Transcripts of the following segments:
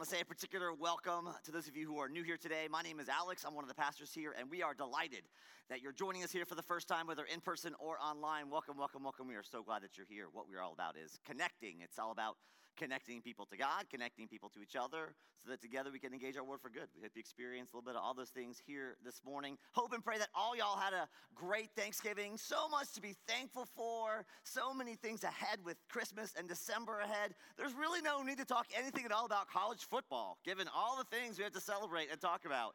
want to say a particular welcome to those of you who are new here today. My name is Alex. I'm one of the pastors here, and we are delighted that you're joining us here for the first time, whether in person or online. Welcome, welcome, welcome. We are so glad that you're here. What we're all about is connecting. It's all about connecting people to God, connecting people to each other, so that together we can engage our word for good. We hope you experience a little bit of all those things here this morning. Hope and pray that all y'all had a great Thanksgiving. So much to be thankful for, so many things ahead with Christmas and December ahead. There's really no need to talk anything at all about college football, given all the things we have to celebrate and talk about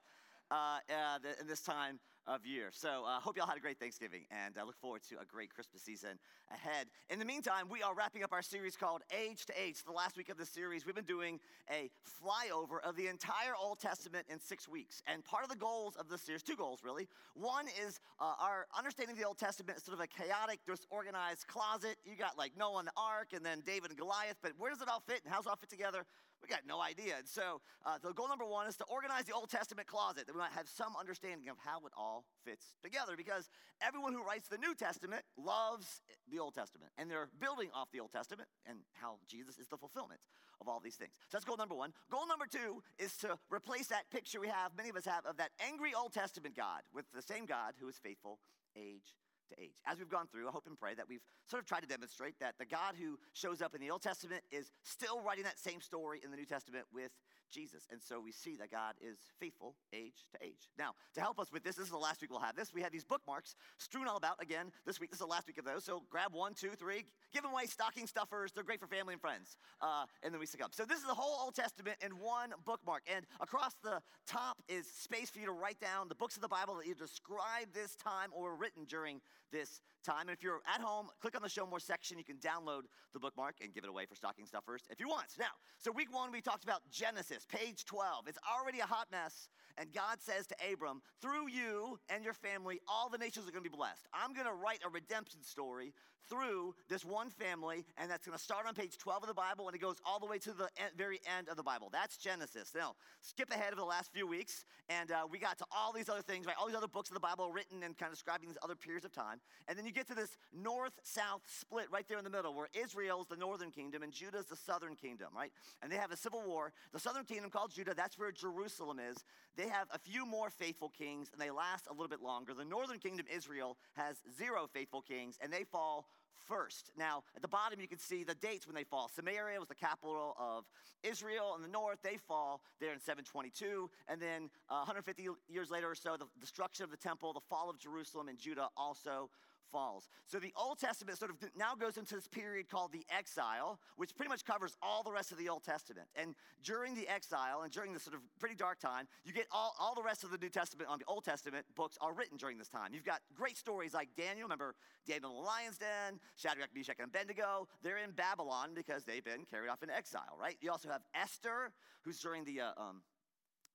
uh, uh, in this time of year. So I uh, hope y'all had a great Thanksgiving, and I look forward to a great Christmas season ahead. In the meantime, we are wrapping up our series called Age to Age. The last week of the series, we've been doing a flyover of the entire Old Testament in six weeks. And part of the goals of this series, two goals really. One is uh, our understanding of the Old Testament is sort of a chaotic, disorganized closet. You got like Noah and the Ark, and then David and Goliath, but where does it all fit, and how's it all fit together? We got no idea. And so, uh, the goal number one is to organize the Old Testament closet, that we might have some understanding of how it all fits together. Because everyone who writes the New Testament loves the Old Testament, and they're building off the Old Testament and how Jesus is the fulfillment of all these things. So that's goal number one. Goal number two is to replace that picture we have, many of us have, of that angry Old Testament God with the same God who is faithful age to age. As we've gone through, I hope and pray that we've sort of tried to demonstrate that the God who shows up in the Old Testament is still writing that same story in the New Testament with Jesus. And so we see that God is faithful age to age. Now, to help us with this, this is the last week we'll have this. We have these bookmarks strewn all about again this week. This is the last week of those. So grab one, two, three, give them away stocking stuffers. They're great for family and friends uh, in the weeks to come. So this is the whole Old Testament in one bookmark. And across the top is space for you to write down the books of the Bible that either describe this time or were written during this time. And if you're at home, click on the Show More section. You can download the bookmark and give it away for stocking stuffers if you want. Now, so week one, we talked about Genesis, page 12. It's already a hot mess. And God says to Abram, through you and your family, all the nations are going to be blessed. I'm going to write a redemption story through this one family, and that's going to start on page 12 of the Bible, and it goes all the way to the very end of the Bible. That's Genesis. Now, skip ahead of the last few weeks, and uh, we got to all these other things, right? All these other books of the Bible written and kind of describing these other periods of time. And then you get to this north south split right there in the middle, where Israel's the northern kingdom and Judah's the southern kingdom, right? And they have a civil war. The southern kingdom called Judah, that's where Jerusalem is. They have a few more faithful kings, and they last a little bit longer. The northern kingdom, Israel, has zero faithful kings, and they fall first. Now, at the bottom, you can see the dates when they fall. Samaria was the capital of Israel. In the north, they fall there in 722. And then uh, 150 years later or so, the destruction of the temple, the fall of Jerusalem and Judah also falls. So the Old Testament sort of now goes into this period called the exile, which pretty much covers all the rest of the Old Testament. And during the exile and during this sort of pretty dark time, you get all, all the rest of the New Testament on the Old Testament books are written during this time. You've got great stories like Daniel, remember Daniel in the lion's den, Shadrach, Meshach, and Abednego. They're in Babylon because they've been carried off in exile, right? You also have Esther, who's during the uh, um,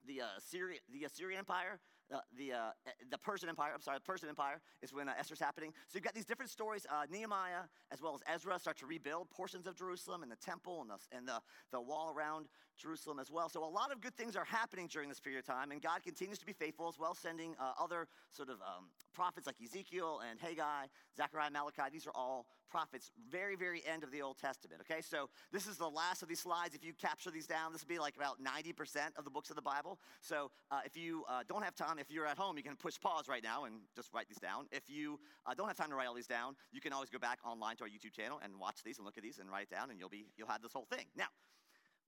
the, uh, the Assyrian Empire uh, the, uh, the Persian Empire, I'm sorry, the Persian Empire is when uh, Esther's happening. So you've got these different stories. Uh, Nehemiah, as well as Ezra, start to rebuild portions of Jerusalem and the temple and, the, and the, the wall around Jerusalem as well. So a lot of good things are happening during this period of time, and God continues to be faithful as well, sending uh, other sort of um, prophets like Ezekiel and Haggai, Zechariah, Malachi. These are all prophets, very, very end of the Old Testament. Okay, so this is the last of these slides. If you capture these down, this would be like about 90% of the books of the Bible. So uh, if you uh, don't have time, if you're at home, you can push pause right now and just write these down. If you uh, don't have time to write all these down, you can always go back online to our YouTube channel and watch these and look at these and write it down, and you'll be you'll have this whole thing. Now,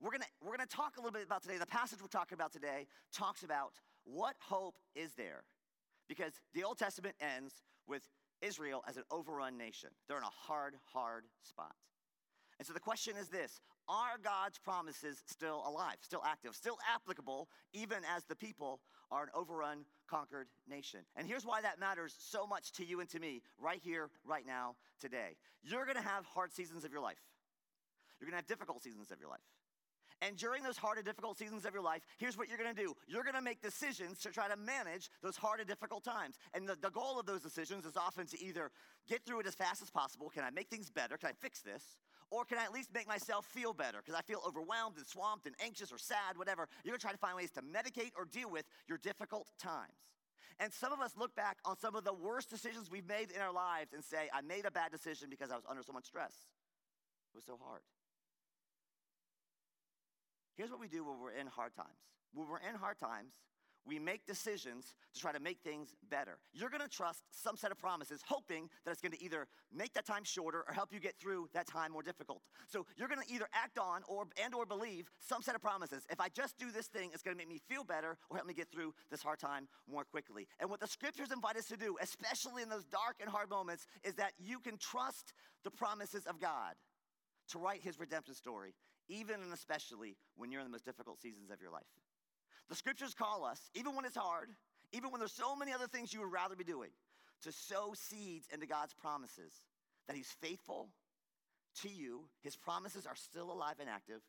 we're gonna we're gonna talk a little bit about today. The passage we're talking about today talks about what hope is there, because the Old Testament ends with Israel as an overrun nation. They're in a hard, hard spot. And so the question is this Are God's promises still alive, still active, still applicable, even as the people are an overrun, conquered nation? And here's why that matters so much to you and to me, right here, right now, today. You're gonna have hard seasons of your life, you're gonna have difficult seasons of your life. And during those hard and difficult seasons of your life, here's what you're gonna do you're gonna make decisions to try to manage those hard and difficult times. And the, the goal of those decisions is often to either get through it as fast as possible can I make things better? Can I fix this? Or can I at least make myself feel better? Because I feel overwhelmed and swamped and anxious or sad, whatever. You're gonna try to find ways to medicate or deal with your difficult times. And some of us look back on some of the worst decisions we've made in our lives and say, I made a bad decision because I was under so much stress. It was so hard. Here's what we do when we're in hard times. When we're in hard times, we make decisions to try to make things better. You're gonna trust some set of promises, hoping that it's gonna either make that time shorter or help you get through that time more difficult. So you're gonna either act on or and or believe some set of promises. If I just do this thing, it's gonna make me feel better or help me get through this hard time more quickly. And what the scriptures invite us to do, especially in those dark and hard moments, is that you can trust the promises of God to write his redemption story, even and especially when you're in the most difficult seasons of your life. The scriptures call us, even when it's hard, even when there's so many other things you would rather be doing, to sow seeds into God's promises that He's faithful to you. His promises are still alive and active,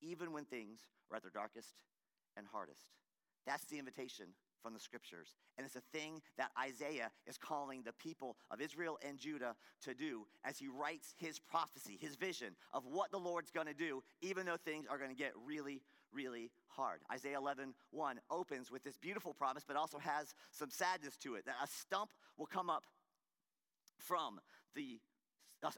even when things are at their darkest and hardest. That's the invitation from the scriptures. And it's a thing that Isaiah is calling the people of Israel and Judah to do as he writes his prophecy, his vision of what the Lord's gonna do, even though things are gonna get really, really hard. Isaiah 11, 1 opens with this beautiful promise, but also has some sadness to it that a stump will come up from the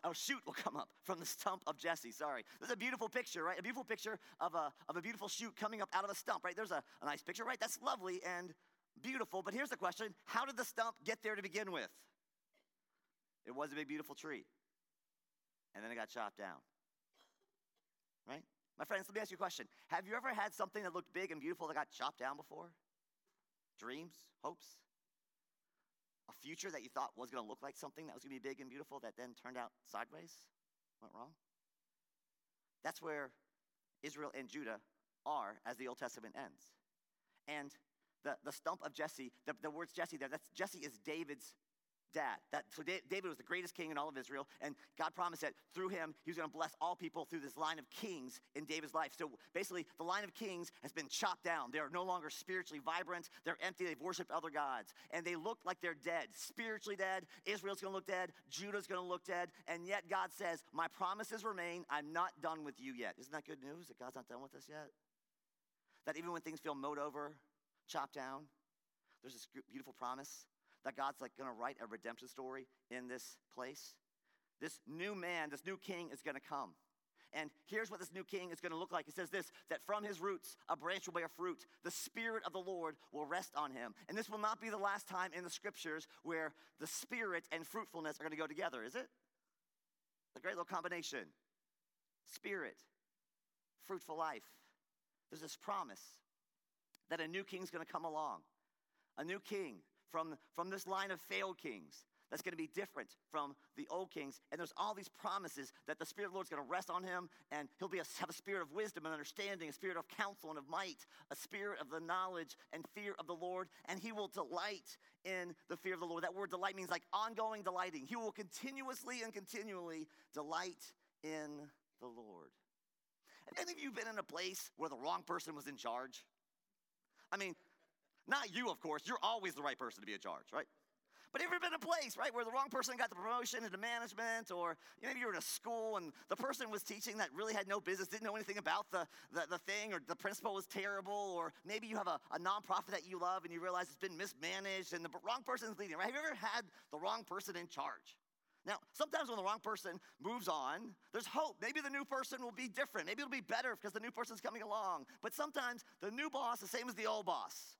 a shoot will come up from the stump of Jesse. Sorry. This is a beautiful picture, right? A beautiful picture of a, of a beautiful shoot coming up out of a stump, right? There's a, a nice picture, right? That's lovely and beautiful. But here's the question How did the stump get there to begin with? It was a big, beautiful tree. And then it got chopped down. Right? My friends, let me ask you a question. Have you ever had something that looked big and beautiful that got chopped down before? Dreams, hopes, a future that you thought was going to look like something that was going to be big and beautiful that then turned out sideways, went wrong? That's where Israel and Judah are as the Old Testament ends. And the, the stump of Jesse, the, the words Jesse there, that's Jesse is David's dad. That, so David was the greatest king in all of Israel, and God promised that through him, he was going to bless all people through this line of kings in David's life. So basically, the line of kings has been chopped down. They are no longer spiritually vibrant. They're empty. They've worshiped other gods, and they look like they're dead, spiritually dead. Israel's going to look dead. Judah's going to look dead. And yet, God says, My promises remain. I'm not done with you yet. Isn't that good news that God's not done with us yet? That even when things feel mowed over, chopped down, there's this beautiful promise that God's like gonna write a redemption story in this place. This new man, this new king is gonna come. And here's what this new king is to look like. It says this that from his roots a branch will bear fruit. The Spirit of the Lord will rest on him. And this will not be the last time in the scriptures where the Spirit and fruitfulness are to go together, is it? A great little combination. Spirit, fruitful life. There's this promise that a new king's going to come along. A new king from, from this line of failed kings that's going to be different from the old kings. And there's all these promises that the Spirit of the Lord's going to rest on him, and he'll be a, have a spirit of wisdom and understanding, a spirit of counsel and of might, a spirit of the knowledge and fear of the Lord, and he will delight in the fear of the Lord. That word delight means like ongoing delighting. He will continuously and continually delight in the Lord. Have any of you been in a place where the wrong person was in charge? I mean, not you, of course. You're always the right person to be in charge, right? But have you ever been in a place, right, where the wrong person got the promotion into management, or maybe you're in a school and the person was teaching that really had no business, didn't know anything about the, the, the thing, or the principal was terrible, or maybe you have a, a nonprofit that you love and you realize it's been mismanaged and the wrong person is leading, right? Have you ever had the wrong person in charge? Now, sometimes when the wrong person moves on, there's hope. Maybe the new person will be different. Maybe it'll be better because the new person's coming along. But sometimes the new boss is the same as the old boss.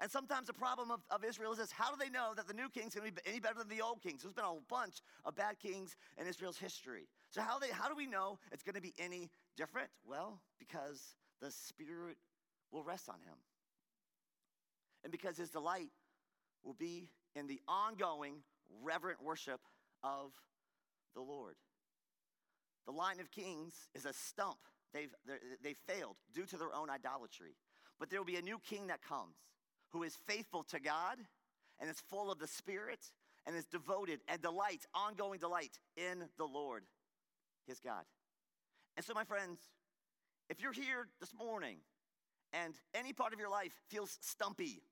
And sometimes the problem of, of Israel is this how do they know that the new king's gonna be any better than the old kings? There's been a bunch of bad kings in Israel's history. So how, they, how do we know it's gonna be any different? Well, because the Spirit will rest on him. And because his delight will be in the ongoing reverent worship of the Lord. The line of kings is a stump. They've, they've failed due to their own idolatry. But there will be a new king that comes who is faithful to God and is full of the Spirit and is devoted and delights, ongoing delight in the Lord, his God. And so, my friends, if you're here this morning and any part of your life feels stumpy,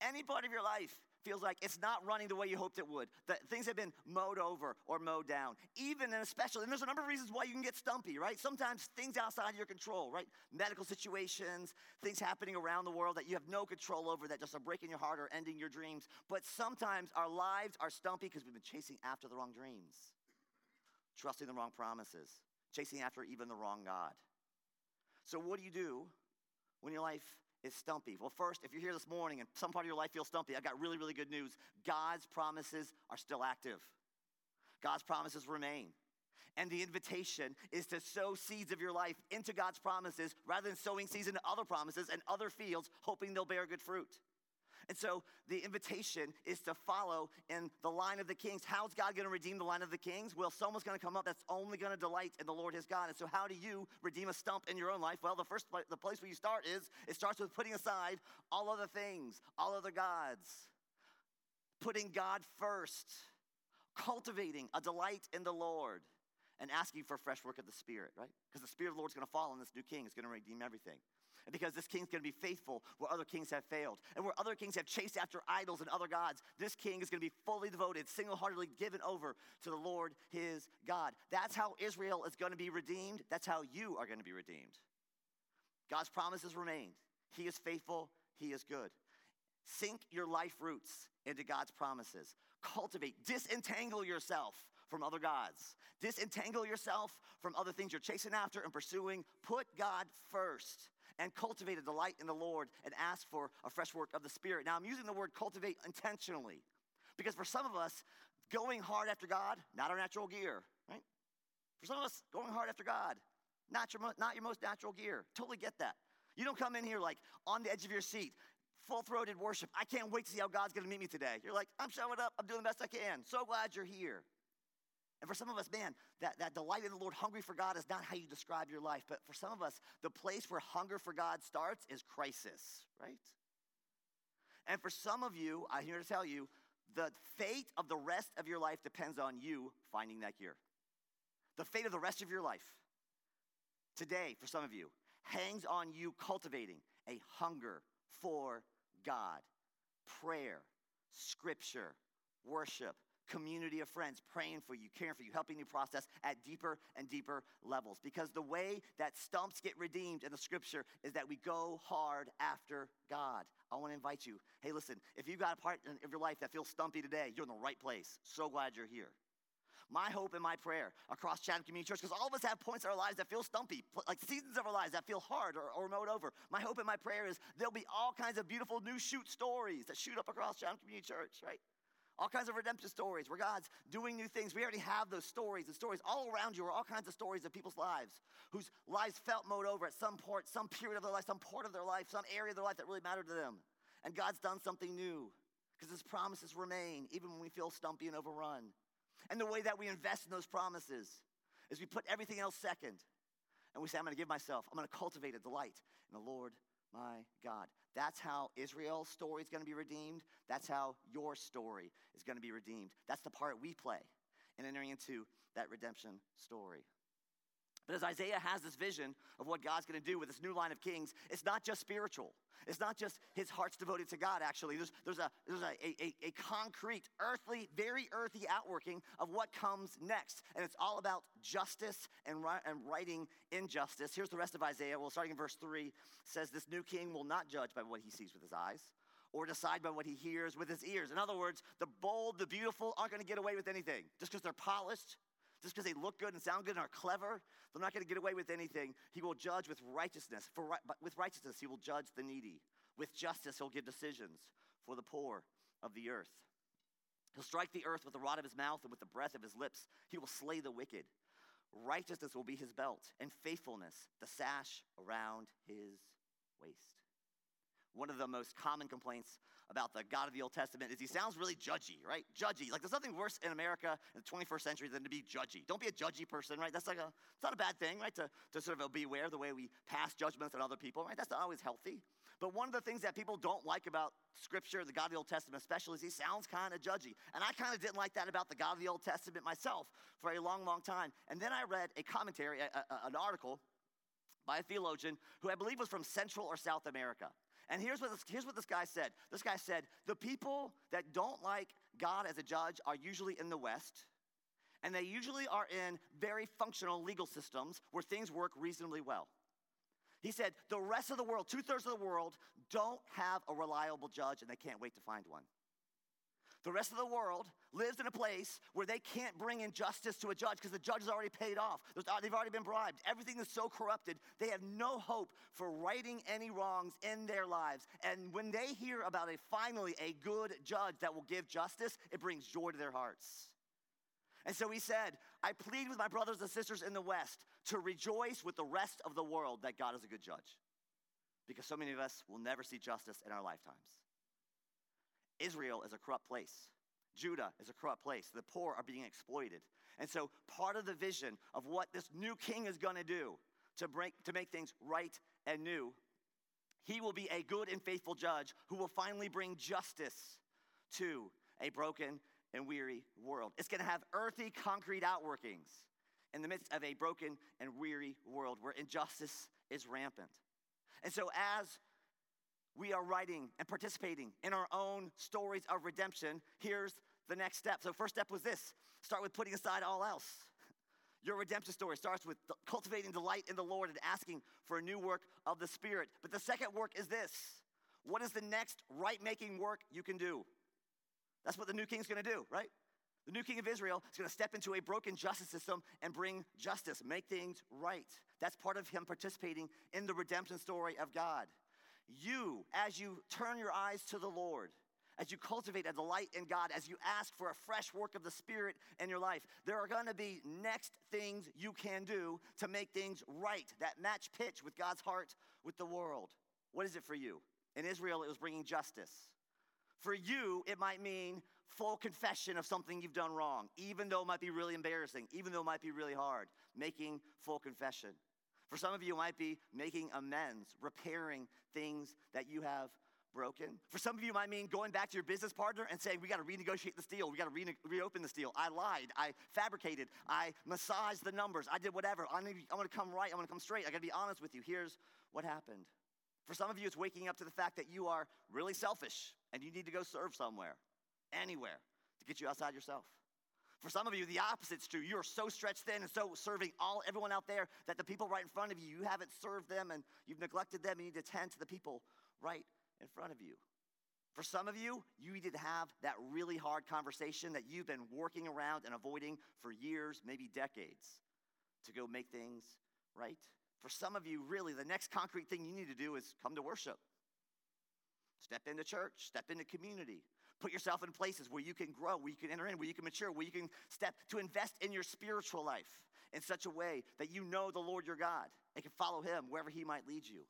any part of your life feels like it's not running the way you hoped it would. That things have been mowed over or mowed down. Even and especially, and there's a number of reasons why you can get stumpy, right? Sometimes things outside of your control, right? Medical situations, things happening around the world that you have no control over that just are breaking your heart or ending your dreams. But sometimes our lives are stumpy because we've been chasing after the wrong dreams, trusting the wrong promises, chasing after even the wrong God. So, what do you do when your life is stumpy? Well, first, if you're here this morning and some part of your life feels stumpy, I've got really, really good news. God's promises are still active, God's promises remain. And the invitation is to sow seeds of your life into God's promises rather than sowing seeds into other promises and other fields, hoping they'll bear good fruit. And so the invitation is to follow in the line of the kings. How's God going to redeem the line of the kings? Well, someone's going to come up that's only going to delight in the Lord his God. And so, how do you redeem a stump in your own life? Well, the first the place where you start is it starts with putting aside all other things, all other gods, putting God first, cultivating a delight in the Lord and asking for fresh work of the Spirit, right? Because the Spirit of the Lord's going to fall on this new king. It's going to redeem everything and because this king's going to be faithful where other kings have failed. And where other kings have chased after idols and other gods, this king is going to be fully devoted, single heartedly given over to the Lord his God. That's how Israel is going to be redeemed. That's how you are going to be redeemed. God's promises remain. He is faithful, He is good. Sink your life roots into God's promises. Cultivate, disentangle yourself from other gods. Disentangle yourself from other things you're chasing after and pursuing. Put God first and cultivate a delight in the Lord and ask for a fresh work of the Spirit. Now, I'm using the word cultivate intentionally because for some of us, going hard after God, not our natural gear, right? For some of us, going hard after God, not your, not your most natural gear. Totally get that. You don't come in here like on the edge of your seat, full throated worship. I can't wait to see how God's gonna meet me today. You're like, I'm showing up, I'm doing the best I can. So glad you're here. And for some of us, man, that, that delight in the Lord, hungry for God, is not how you describe your life. But for some of us, the place where hunger for God starts is crisis, right? And for some of you, I'm here to tell you, the fate of the rest of your life depends on you finding that gear. The fate of the rest of your life, today, for some of you, hangs on you cultivating a hunger for God, prayer, scripture, worship, community of friends praying for you, caring for you, helping you process at deeper and deeper levels. Because the way that stumps get redeemed in the scripture is that we go hard after God. I want to invite you hey, listen, if you've got a part of your life that feels stumpy today, you're in the right place. So glad you're here. My hope and my prayer across Chatham Community Church, because all of us have points in our lives that feel stumpy, like seasons of our lives that feel hard or, or remote over. My hope and my prayer is there'll be all kinds of beautiful new shoot stories that shoot up across Chatham Community Church, right? All kinds of redemptive stories where God's doing new things. We already have those stories and stories all around you are all kinds of stories of people's lives whose lives felt mowed over at some point, some period of their life, some part of their life, some area of their life that really mattered to them. And God's done something new because his promises remain even when we feel stumpy and overrun. And the way that we invest in those promises is we put everything else second. And we say, I'm going to give myself, I'm going to cultivate a delight in the Lord my God. That's how Israel's story is going to be redeemed. That's how your story is going to be redeemed. That's the part we play in entering into that redemption story. But as Isaiah has this vision of what God's going to do with this new line of kings, it's not just spiritual. It's not just his heart's devoted to God, actually. There's, there's, a, there's a, a, a concrete, earthly, very earthy outworking of what comes next. And it's all about justice and, and righting injustice. Here's the rest of Isaiah. Well, starting in verse 3, says, This new king will not judge by what he sees with his eyes or decide by what he hears with his ears. In other words, the bold, the beautiful aren't going to get away with anything just because they're polished, just because they look good and sound good and are clever, they're not going to get away with anything. He will judge with righteousness. For with righteousness, he will judge the needy. With justice, he'll give decisions for the poor of the earth. He'll strike the earth with the rod of his mouth and with the breath of his lips. He will slay the wicked. Righteousness will be his belt, and faithfulness the sash around his waist. One of the most common complaints about the God of the Old Testament is he sounds really judgy, right? Judgy. Like there's nothing worse in America in the 21st century than to be judgy. Don't be a judgy person, right? That's like a, it's not a bad thing, right? To, to sort of be aware of the way we pass judgments on other people, right? That's not always healthy. But one of the things that people don't like about Scripture, the God of the Old Testament especially, is he sounds kind of judgy. And I kind of didn't like that about the God of the Old Testament myself for a long, long time. And then I read a commentary, a, a, an article by a theologian who I believe was from Central or South America. And here's what, this, here's what this guy said this guy said, The people that don't like God as a judge are usually in the West, and they usually are in very functional legal systems where things work reasonably well. He said, The rest of the world, two thirds of the world, don't have a reliable judge, and they can't wait to find one. The rest of the world lives in a place where they can't bring injustice to a judge because the judge has already paid off. They've already been bribed. Everything is so corrupted, they have no hope for righting any wrongs in their lives. And when they hear about a finally a good judge that will give justice, it brings joy to their hearts. And so he said, I plead with my brothers and sisters in the West to rejoice with the rest of the world that God is a good judge. Because so many of us will never see justice in our lifetimes. Israel is a corrupt place. Judah is a corrupt place. The poor are being exploited. And so, part of the vision of what this new king is going to do to, break, to make things right and new, he will be a good and faithful judge who will finally bring justice to a broken and weary world. It's going to have earthy, concrete outworkings in the midst of a broken and weary world where injustice is rampant. And so, as we are writing and participating in our own stories of redemption, here's the next step. So, first step was this start with putting aside all else. Your redemption story starts with cultivating delight in the Lord and asking for a new work of the Spirit. But the second work is this what is the next right making work you can do? That's what the new king's gonna do, right? The new king of Israel is gonna step into a broken justice system and bring justice, make things right. That's part of him participating in the redemption story of God. You, as you turn your eyes to the Lord, as you cultivate a delight in God, as you ask for a fresh work of the Spirit in your life, there are gonna be next things you can do to make things right, that match pitch with God's heart with the world. What is it for you? In Israel, it was bringing justice. For you, it might mean full confession of something you've done wrong, even though it might be really embarrassing, even though it might be really hard, making full confession. For some of you, might be making amends, repairing things that you have broken. For some of you, might mean going back to your business partner and saying, We got to renegotiate this deal. We got to re- reopen this deal. I lied. I fabricated. I massaged the numbers. I did whatever. I'm going to come right. I'm going to come straight. I got to be honest with you. Here's what happened. For some of you, it's waking up to the fact that you are really selfish and you need to go serve somewhere, anywhere, to get you outside yourself. For some of you, the opposite's true. You're so stretched thin and so serving all everyone out there that the people right in front of you, you haven't served them and you've neglected them. You need to tend to the people right in front of you. For some of you, you need to have that really hard conversation that you've been working around and avoiding for years, maybe decades, to go make things right. For some of you, really, the next concrete thing you need to do is come to worship. Step into church, step into community, Put yourself in places where you can grow, where you can enter in, where you can mature, where you can step to invest in your spiritual life in such a way that you know the Lord your God and can follow him wherever he might lead you.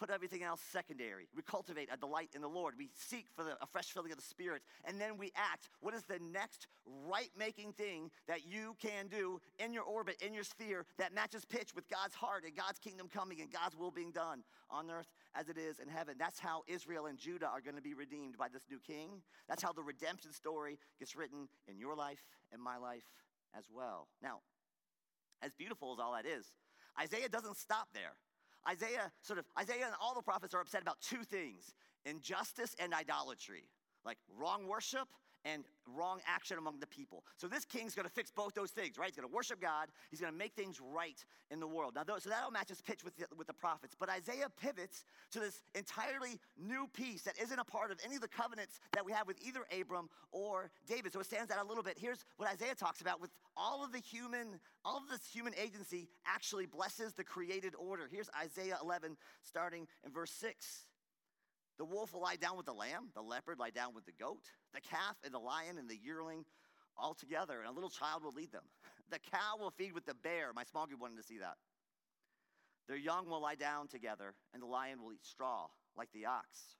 Put everything else secondary. We cultivate a delight in the Lord. We seek for the, a fresh filling of the Spirit, and then we act. What is the next right making thing that you can do in your orbit, in your sphere, that matches pitch with God's heart and God's kingdom coming and God's will being done on earth as it is in heaven? That's how Israel and Judah are going to be redeemed by this new king. That's how the redemption story gets written in your life and my life as well. Now, as beautiful as all that is, Isaiah doesn't stop there. Isaiah sort of Isaiah and all the prophets are upset about two things: injustice and idolatry, like wrong worship and wrong action among the people. So this king's to fix both those things, right? He's to worship God. He's to make things right in the world. Now, so that all matches pitch with the, with the prophets. But Isaiah pivots to this entirely new piece that isn't a part of any of the covenants that we have with either Abram or David. So it stands out a little bit. Here's what Isaiah talks about with all of the human, all of this human agency actually blesses the created order. Here's Isaiah 11, starting in verse 6. The wolf will lie down with the lamb, the leopard lie down with the goat, the calf and the lion and the yearling all together, and a little child will lead them. The cow will feed with the bear. My small group wanted to see that. Their young will lie down together, and the lion will eat straw like the ox.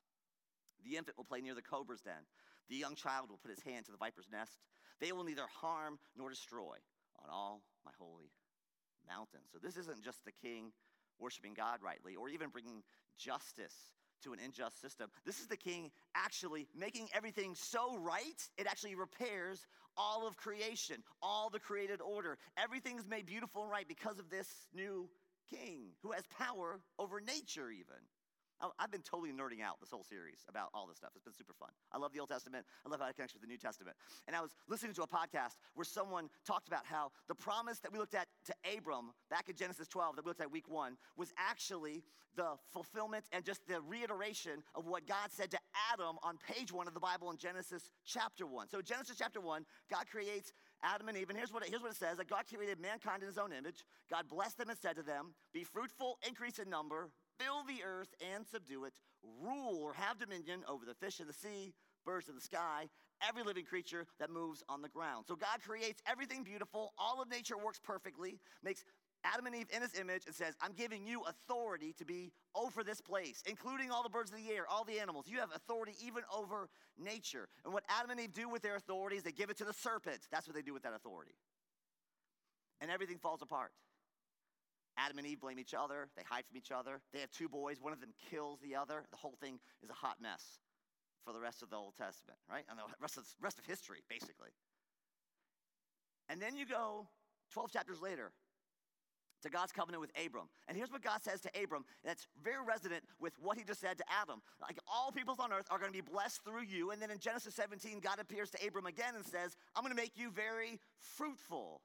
The infant will play near the cobra's den. The young child will put his hand to the viper's nest. They will neither harm nor destroy on all my holy mountain. So, this isn't just the king worshiping God rightly or even bringing justice to an unjust system. This is the king actually making everything so right, it actually repairs all of creation, all the created order. Everything's made beautiful and right because of this new king who has power over nature, even. I've been totally nerding out this whole series about all this stuff. It's been super fun. I love the Old Testament. I love how it connects with the New Testament. And I was listening to a podcast where someone talked about how the promise that we looked at to Abram back in Genesis 12, that we looked at week one, was actually the fulfillment and just the reiteration of what God said to Adam on page one of the Bible in Genesis chapter one. So, Genesis chapter one, God creates Adam and Eve. And here's what, it, here's what it says that God created mankind in his own image. God blessed them and said to them, Be fruitful, increase in number, fill the earth and subdue it, rule or have dominion over the fish of the sea, birds of the sky, every living creature that moves on the ground. So God creates everything beautiful. All of nature works perfectly, makes Adam and Eve in his image and says, I'm giving you authority to be over this place, including all the birds of the air, all the animals. You have authority even over nature. And what Adam and Eve do with their authority is they give it to the serpent. That's what they do with that authority. And everything falls apart. Adam and Eve blame each other. They hide from each other. They have two boys. One of them kills the other. The whole thing is a hot mess for the rest of the Old Testament, right? And the rest of, rest of history, basically. And then you go 12 chapters later to God's covenant with Abram. And here's what God says to Abram that's very resonant with what he just said to Adam. Like all peoples on earth are going to be blessed through you. And then in Genesis 17, God appears to Abram again and says, I'm going to make you very fruitful.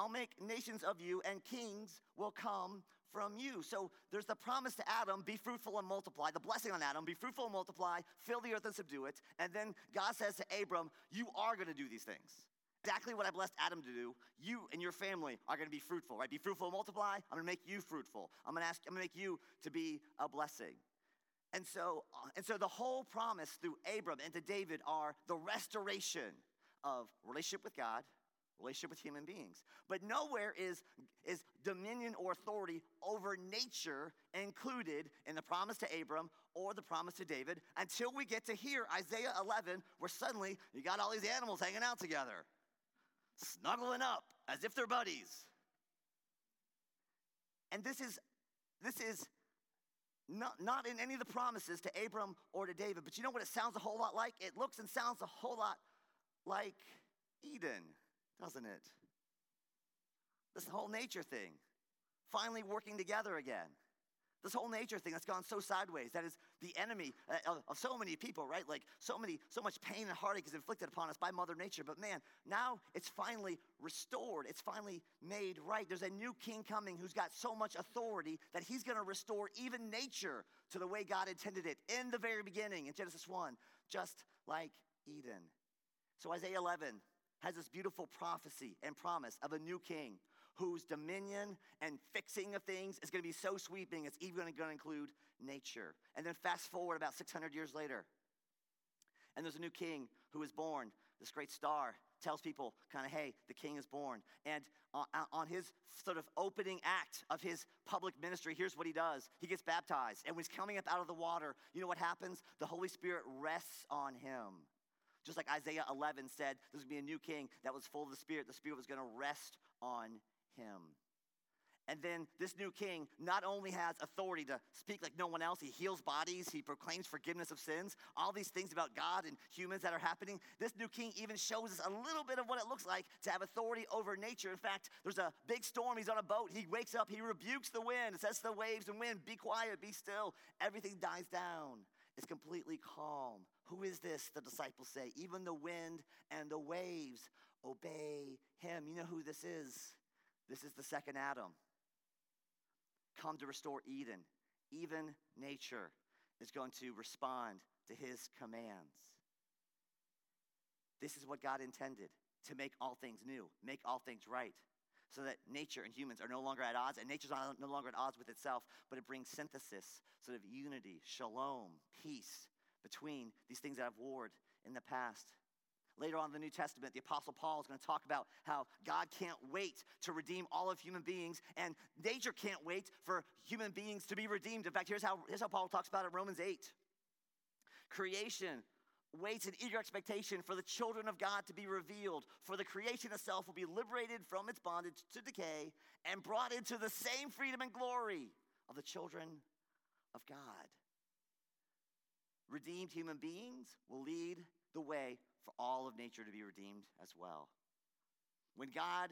I'll make nations of you, and kings will come from you. So there's the promise to Adam be fruitful and multiply, the blessing on Adam be fruitful and multiply, fill the earth and subdue it. And then God says to Abram, You are going to do these things. Exactly what I blessed Adam to do. You and your family are going to be fruitful, right? Be fruitful and multiply. I'm going to make you fruitful. I'm going to ask, I'm going to make you to be a blessing. And so, uh, and so the whole promise through Abram and to David are the restoration of relationship with God, relationship with human beings. But nowhere is, is dominion or authority over nature included in the promise to Abram or the promise to David until we get to here, Isaiah 11, where suddenly you got all these animals hanging out together, snuggling up as if they're buddies. And this is, this is not, not in any of the promises to Abram or to David, but you know what it sounds a whole lot like? It looks and sounds a whole lot like Eden doesn't it? This whole nature thing, finally working together again. This whole nature thing that's gone so sideways, that is the enemy uh, of, so many people, right? Like so many, so much pain and heartache is inflicted upon us by Mother Nature. But man, now it's finally restored. It's finally made right. There's a new king coming who's got so much authority that he's to restore even nature to the way God intended it in the very beginning in Genesis 1, just like Eden. So Isaiah 11, has this beautiful prophecy and promise of a new king whose dominion and fixing of things is going to be so sweeping, it's even going to include nature. And then fast forward about 600 years later, and there's a new king who is born. This great star tells people, kind of, hey, the king is born. And on, his sort of opening act of his public ministry, here's what he does he gets baptized. And when he's coming up out of the water, you know what happens? The Holy Spirit rests on him. Just like Isaiah 11 said, there's going to be a new king that was full of the Spirit. The Spirit was going to rest on him. And then this new king not only has authority to speak like no one else, he heals bodies, he proclaims forgiveness of sins, all these things about God and humans that are happening. This new king even shows us a little bit of what it looks like to have authority over nature. In fact, there's a big storm, he's on a boat, he wakes up, he rebukes the wind, says to the waves and wind, Be quiet, be still. Everything dies down. It's completely calm. Who is this? The disciples say. Even the wind and the waves obey him. You know who this is? This is the second Adam. Come to restore Eden. Even nature is going to respond to his commands. This is what God intended to make all things new, make all things right, so that nature and humans are no longer at odds, and nature's no longer at odds with itself, but it brings synthesis, sort of unity, shalom, peace between these things that I've warred in the past. Later on in the New Testament, the Apostle Paul is going to talk about how God can't wait to redeem all of human beings, and nature can't wait for human beings to be redeemed. In fact, here's how, here's how Paul talks about it in Romans 8. Creation waits in eager expectation for the children of God to be revealed. For the creation itself will be liberated from its bondage to decay and brought into the same freedom and glory of the children of God. Redeemed human beings will lead the way for all of nature to be redeemed as well. When God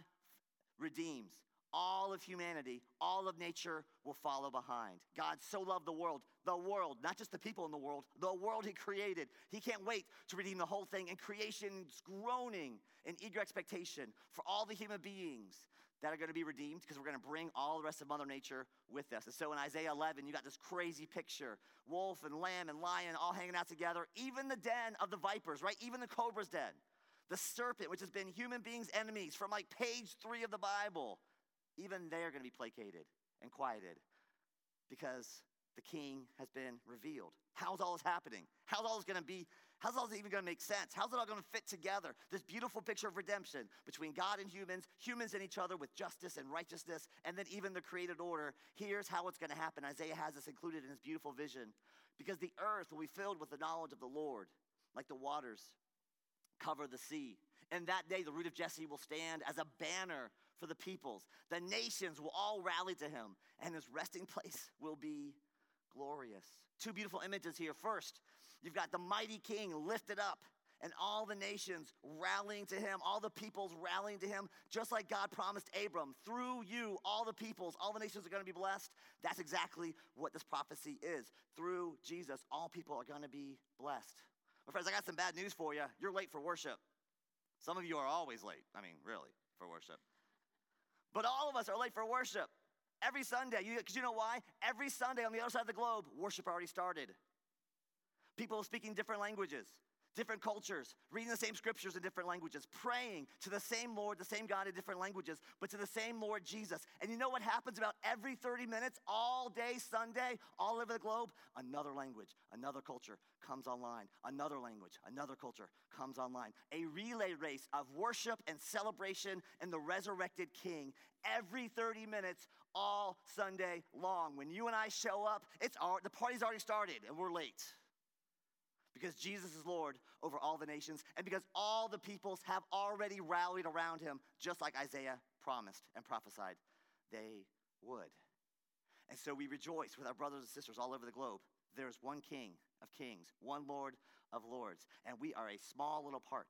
redeems all of humanity, all of nature will follow behind. God so loved the world, the world, not just the people in the world, the world He created. He can't wait to redeem the whole thing, and creation's groaning in eager expectation for all the human beings that are going to be redeemed because we're going to bring all the rest of Mother Nature with us. And so in Isaiah 11, you got this crazy picture wolf and lamb and lion all hanging out together, even the den of the vipers, right? Even the cobra's den. The serpent, which has been human beings' enemies from like page three of the Bible, even they are going to be placated and quieted because the king has been revealed. How's all this happening? How's all this going to be? How's all this even going to make sense? How's it all going to fit together? This beautiful picture of redemption between God and humans, humans and each other with justice and righteousness, and then even the created order. Here's how it's going to happen. Isaiah has this included in his beautiful vision. Because the earth will be filled with the knowledge of the Lord, like the waters cover the sea. And that day, the root of Jesse will stand as a banner for the peoples. The nations will all rally to him, and his resting place will be glorious. Two beautiful images here. First, you've got the mighty king lifted up, and all the nations rallying to him, all the peoples rallying to him, just like God promised Abram. Through you, all the peoples, all the nations are going to be blessed. That's exactly what this prophecy is. Through Jesus, all people are going to be blessed. My friends, I got some bad news for you. You're late for worship. Some of you are always late. I mean, really, for worship. But all of us are late for worship. Every Sunday, because you, you know why? Every Sunday on the other side of the globe, worship already started. People speaking different languages different cultures, reading the same scriptures in different languages, praying to the same Lord, the same God in different languages, but to the same Lord Jesus. And you know what happens about every 30 minutes, all day Sunday, all over the globe? Another language, another culture comes online. Another language, another culture comes online. A relay race of worship and celebration in the resurrected King every 30 minutes all Sunday long. When you and I show up, it's our, the party's already started and we're late because Jesus is Lord over all the nations, and because all the peoples have already rallied around him, just like Isaiah promised and prophesied they would. And so we rejoice with our brothers and sisters all over the globe. There's one King of kings, one Lord of lords, and we are a small little part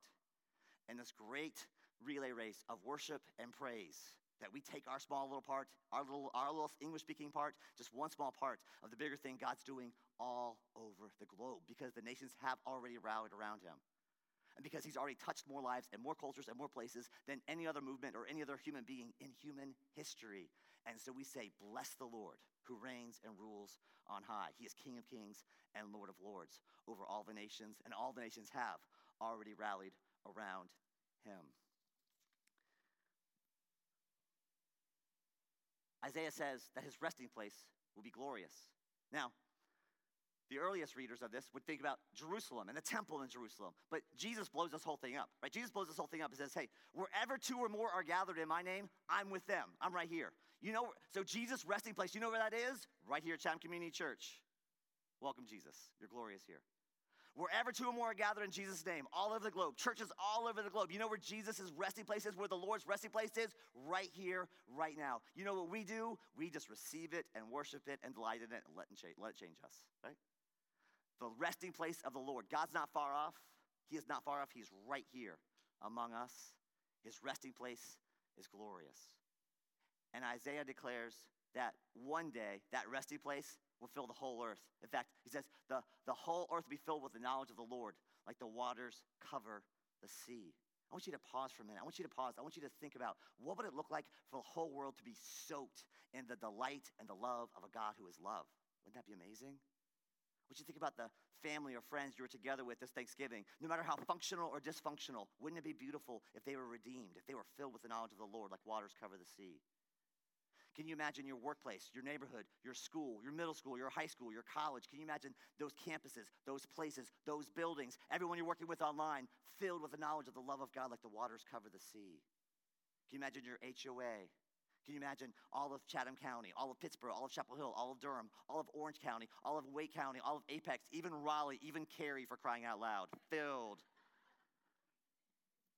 in this great relay race of worship and praise that we take our small little part, our little, our little English speaking part, just one small part of the bigger thing God's doing all over the globe because the nations have already rallied around him. And because he's already touched more lives and more cultures and more places than any other movement or any other human being in human history. And so we say, Bless the Lord who reigns and rules on high. He is King of kings and Lord of lords over all the nations, and all the nations have already rallied around him. Isaiah says that his resting place will be glorious. Now, the earliest readers of this would think about Jerusalem and the temple in Jerusalem. But Jesus blows this whole thing up, right? Jesus blows this whole thing up and says, hey, wherever two or more are gathered in my name, I'm with them. I'm right here. You know, so Jesus' resting place, you know where that is? Right here at Chatham Community Church. Welcome, Jesus. You're glorious here. Wherever two or more are gathered in Jesus' name, all over the globe, churches all over the globe. You know where Jesus' resting place is, where the Lord's resting place is? Right here, right now. You know what we do? We just receive it and worship it and delight in it and let it change, let it change us, right? The resting place of the Lord. God's not far off. He is not far off. He's right here among us. His resting place is glorious. And Isaiah declares that one day, that resting place will fill the whole earth. In fact, he says, the, the whole earth will be filled with the knowledge of the Lord, like the waters cover the sea. I want you to pause for a minute. I want you to pause. I want you to think about what would it look like for the whole world to be soaked in the delight and the love of a God who is love? Wouldn't that be amazing? Would you think about the family or friends you were together with this Thanksgiving? No matter how functional or dysfunctional, wouldn't it be beautiful if they were redeemed, if they were filled with the knowledge of the Lord like waters cover the sea? Can you imagine your workplace, your neighborhood, your school, your middle school, your high school, your college? Can you imagine those campuses, those places, those buildings, everyone you're working with online filled with the knowledge of the love of God like the waters cover the sea? Can you imagine your HOA? Can you imagine all of Chatham County, all of Pittsboro, all of Chapel Hill, all of Durham, all of Orange County, all of Wake County, all of Apex, even Raleigh, even Cary for crying out loud, filled,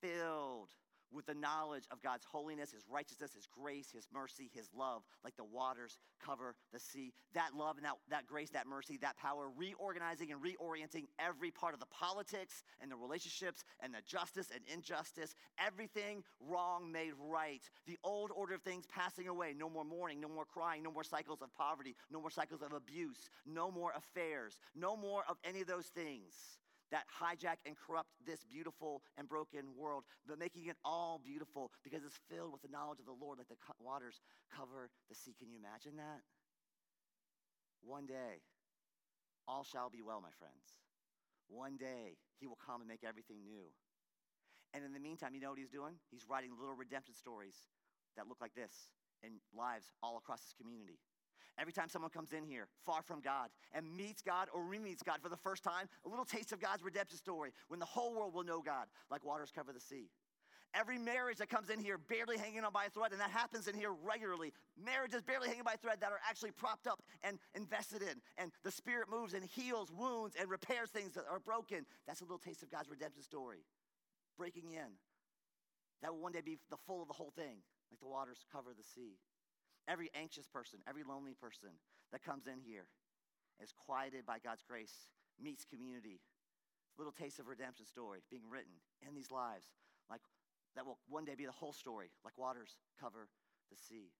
filled with the knowledge of God's holiness, His righteousness, His grace, His mercy, His love, like the waters cover the sea. That love and that, that grace, that mercy, that power, reorganizing and reorienting every part of the politics and the relationships and the justice and injustice, everything wrong made right. The old order of things passing away. No more mourning, no more crying, no more cycles of poverty, no more cycles of abuse, no more affairs, no more of any of those things that hijack and corrupt this beautiful and broken world, but making it all beautiful because it's filled with the knowledge of the Lord, like the waters cover the sea. Can you imagine that? One day, all shall be well, my friends. One day, he will come and make everything new. And in the meantime, you know what he's doing? He's writing little redemption stories that look like this in lives all across his community. Every time someone comes in here, far from God, and meets God or re meets God for the first time, a little taste of God's redemption story when the whole world will know God, like waters cover the sea. Every marriage that comes in here barely hanging on by a thread, and that happens in here regularly. Marriages barely hanging by a thread that are actually propped up and invested in. And the Spirit moves and heals wounds and repairs things that are broken. That's a little taste of God's redemption story. Breaking in. That will one day be the full of the whole thing, like the waters cover the sea. Every anxious person, every lonely person that comes in here is quieted by God's grace, meets community. Little taste of redemption story being written in these lives, like that will one day be the whole story, like waters cover the sea.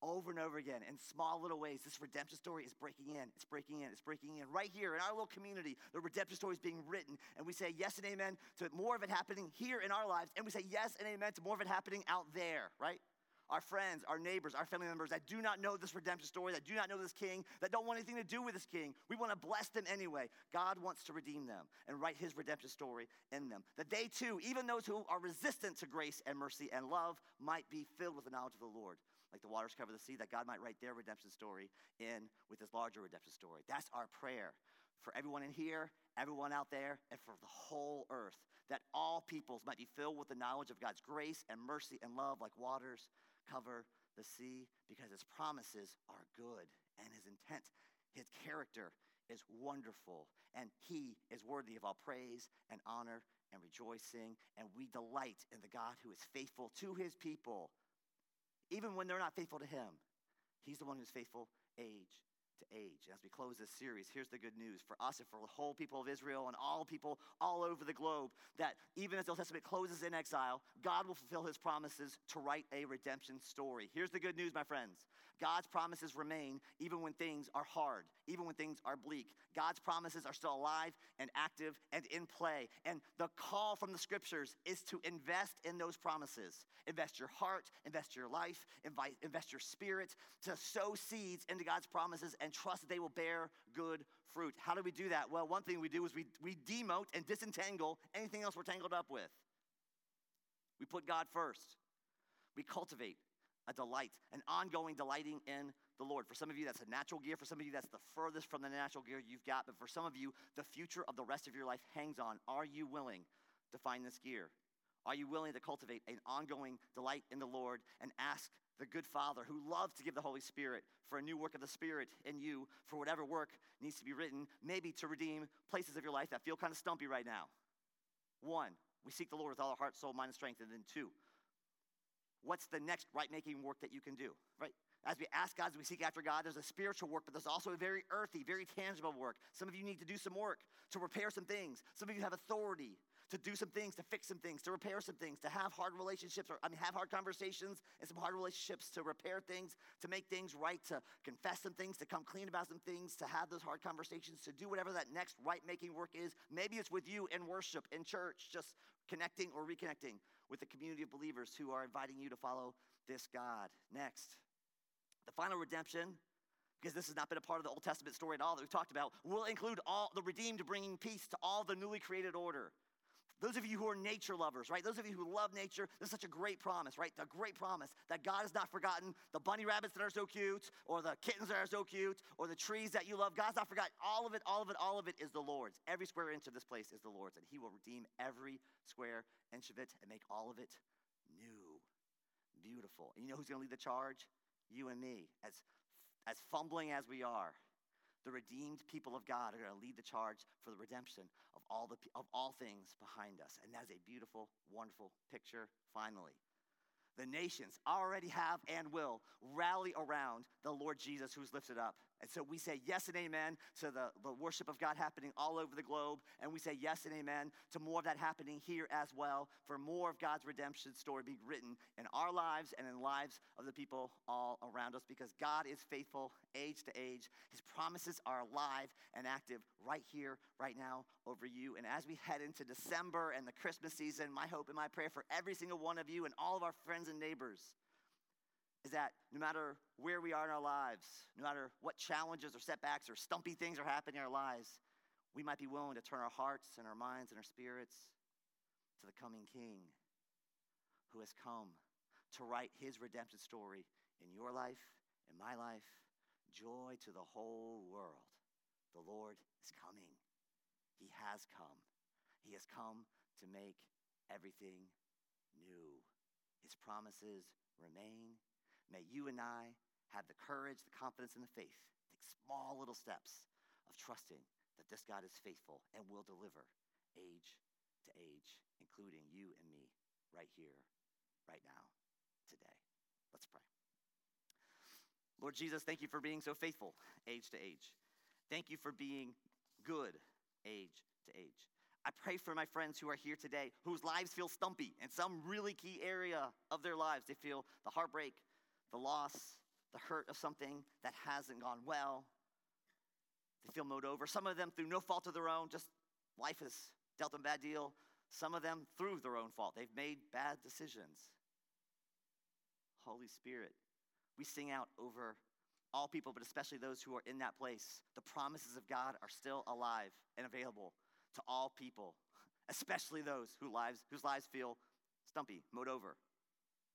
Over and over again, in small little ways, this redemption story is breaking in, it's breaking in, it's breaking in. Right here in our little community, the redemption story is being written, and we say yes and amen to more of it happening here in our lives, and we say yes and amen to more of it happening out there, right? Our friends, our neighbors, our family members that do not know this redemption story, that do not know this king, that don't want anything to do with this king. We want to bless them anyway. God wants to redeem them and write his redemption story in them. That they too, even those who are resistant to grace and mercy and love, might be filled with the knowledge of the Lord. Like the waters cover the sea, that God might write their redemption story in with his larger redemption story. That's our prayer for everyone in here, everyone out there, and for the whole earth. That all peoples might be filled with the knowledge of God's grace and mercy and love like waters cover the sea because his promises are good and his intent, his character is wonderful. And he is worthy of all praise and honor and rejoicing. And we delight in the God who is faithful to his people, even when they're not faithful to him. He's the one who's faithful age to age. As we close this series, here's the good news for us and for the whole people of Israel and all people all over the globe that even as the Old Testament closes in exile, God will fulfill his promises to write a redemption story. Here's the good news, my friends God's promises remain even when things are hard, even when things are bleak. God's promises are still alive and active and in play. And the call from the scriptures is to invest in those promises. Invest your heart, invest your life, invest your spirit to sow seeds into God's promises and trust that they will bear good fruit. How do we do that? Well, one thing we do is we, we demote and disentangle anything else we're tangled up with. We put God first. We cultivate a delight, an ongoing delighting in the Lord. For some of you, that's a natural gear. For some of you, that's the furthest from the natural gear you've got. But for some of you, the future of the rest of your life hangs on. Are you willing to find this gear? Are you willing to cultivate an ongoing delight in the Lord and ask the good Father who loves to give the Holy Spirit for a new work of the Spirit in you for whatever work needs to be written, maybe to redeem places of your life that feel kind of stumpy right now? One, we seek the Lord with all our heart, soul, mind, and strength. And then two, what's the next right making work that you can do, right? As we ask God, as we seek after God, there's a spiritual work, but there's also a very earthy, very tangible work. Some of you need to do some work to repair some things. Some of you have authority to do some things, to fix some things, to repair some things, to have hard relationships, or I mean, have hard conversations and some hard relationships, to repair things, to make things right, to confess some things, to come clean about some things, to have those hard conversations, to do whatever that next right making work is. Maybe it's with you in worship, in church, just connecting or reconnecting with the community of believers who are inviting you to follow this God. Next, the final redemption because this has not been a part of the Old Testament story at all that we've talked about, will include all the redeemed bringing peace to all the newly created order. Those of you who are nature lovers, right? Those of you who love nature, this is such a great promise, right? The great promise that God has not forgotten the bunny rabbits that are so cute, or the kittens that are so cute, or the trees that you love. God's not forgotten. All of it, all of it, all of it is the Lord's. Every square inch of this place is the Lord's, and He will redeem every square inch of it and make all of it new, beautiful. And you know who's going to lead the charge? You and me. As, as fumbling as we are, the redeemed people of God are going to lead the charge for the redemption of all, the, of all things behind us. And that is a beautiful, wonderful picture, finally. The nations already have and will rally around the Lord Jesus who's lifted up. And so we say yes and amen to the, the worship of God happening all over the globe. And we say yes and amen to more of that happening here as well, for more of God's redemption story being written in our lives and in the lives of the people all around us because God is faithful age to age. His promises are alive and active right here, right now, over you. And as we head into December and the Christmas season, my hope and my prayer for every single one of you and all of our friends and neighbors is that no matter where we are in our lives, no matter what challenges or setbacks or stumpy things are happening in our lives, we might be willing to turn our hearts and our minds and our spirits to the coming King who has come to write his redemption story in your life, in my life, joy to the whole world. The Lord is coming. He has come. He has come to make everything new. His promises remain May you and I have the courage, the confidence, and the faith, take small little steps of trusting that this God is faithful and will deliver age to age, including you and me right here, right now, today. Let's pray. Lord Jesus, thank you for being so faithful, age to age. Thank you for being good, age to age. I pray for my friends who are here today whose lives feel stumpy in some really key area of their lives. They feel the heartbreak, the loss, the hurt of something that hasn't gone well. They feel mowed over. Some of them through no fault of their own, just life has dealt them a bad deal. Some of them through their own fault. They've made bad decisions. Holy Spirit, we sing out over all people, but especially those who are in that place. The promises of God are still alive and available to all people, especially those who lives, whose lives feel stumpy, mowed over,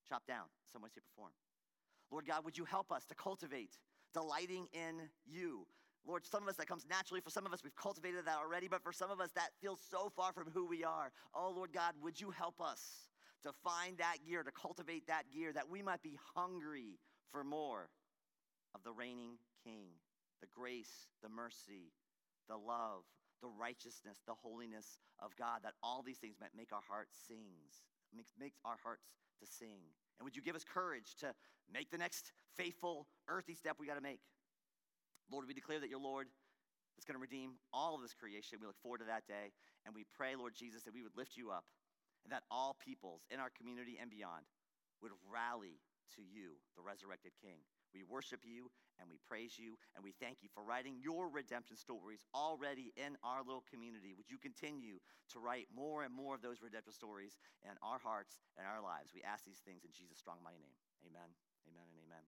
chopped down, some way, shape, or form. Lord God, would you help us to cultivate delighting in you? Lord, some of us that comes naturally. For some of us, we've cultivated that already, but for some of us, that feels so far from who we are. Oh, Lord God, would you help us to find that gear, to cultivate that gear, that we might be hungry for more of the reigning King, the grace, the mercy, the love, the righteousness, the holiness of God, that all these things might make our hearts sings, makes, makes our hearts to sing. And would you give us courage to make the next faithful, earthy step we got to make? Lord, we declare that you're Lord that's going to redeem all of this creation. We look forward to that day. And we pray, Lord Jesus, that we would lift you up and that all peoples in our community and beyond would rally to you, the resurrected King. We worship you and we praise you and we thank you for writing your redemption stories already in our little community. Would you continue to write more and more of those redemption stories in our hearts and our lives? We ask these things in Jesus' strong, mighty name. Amen, amen, and amen.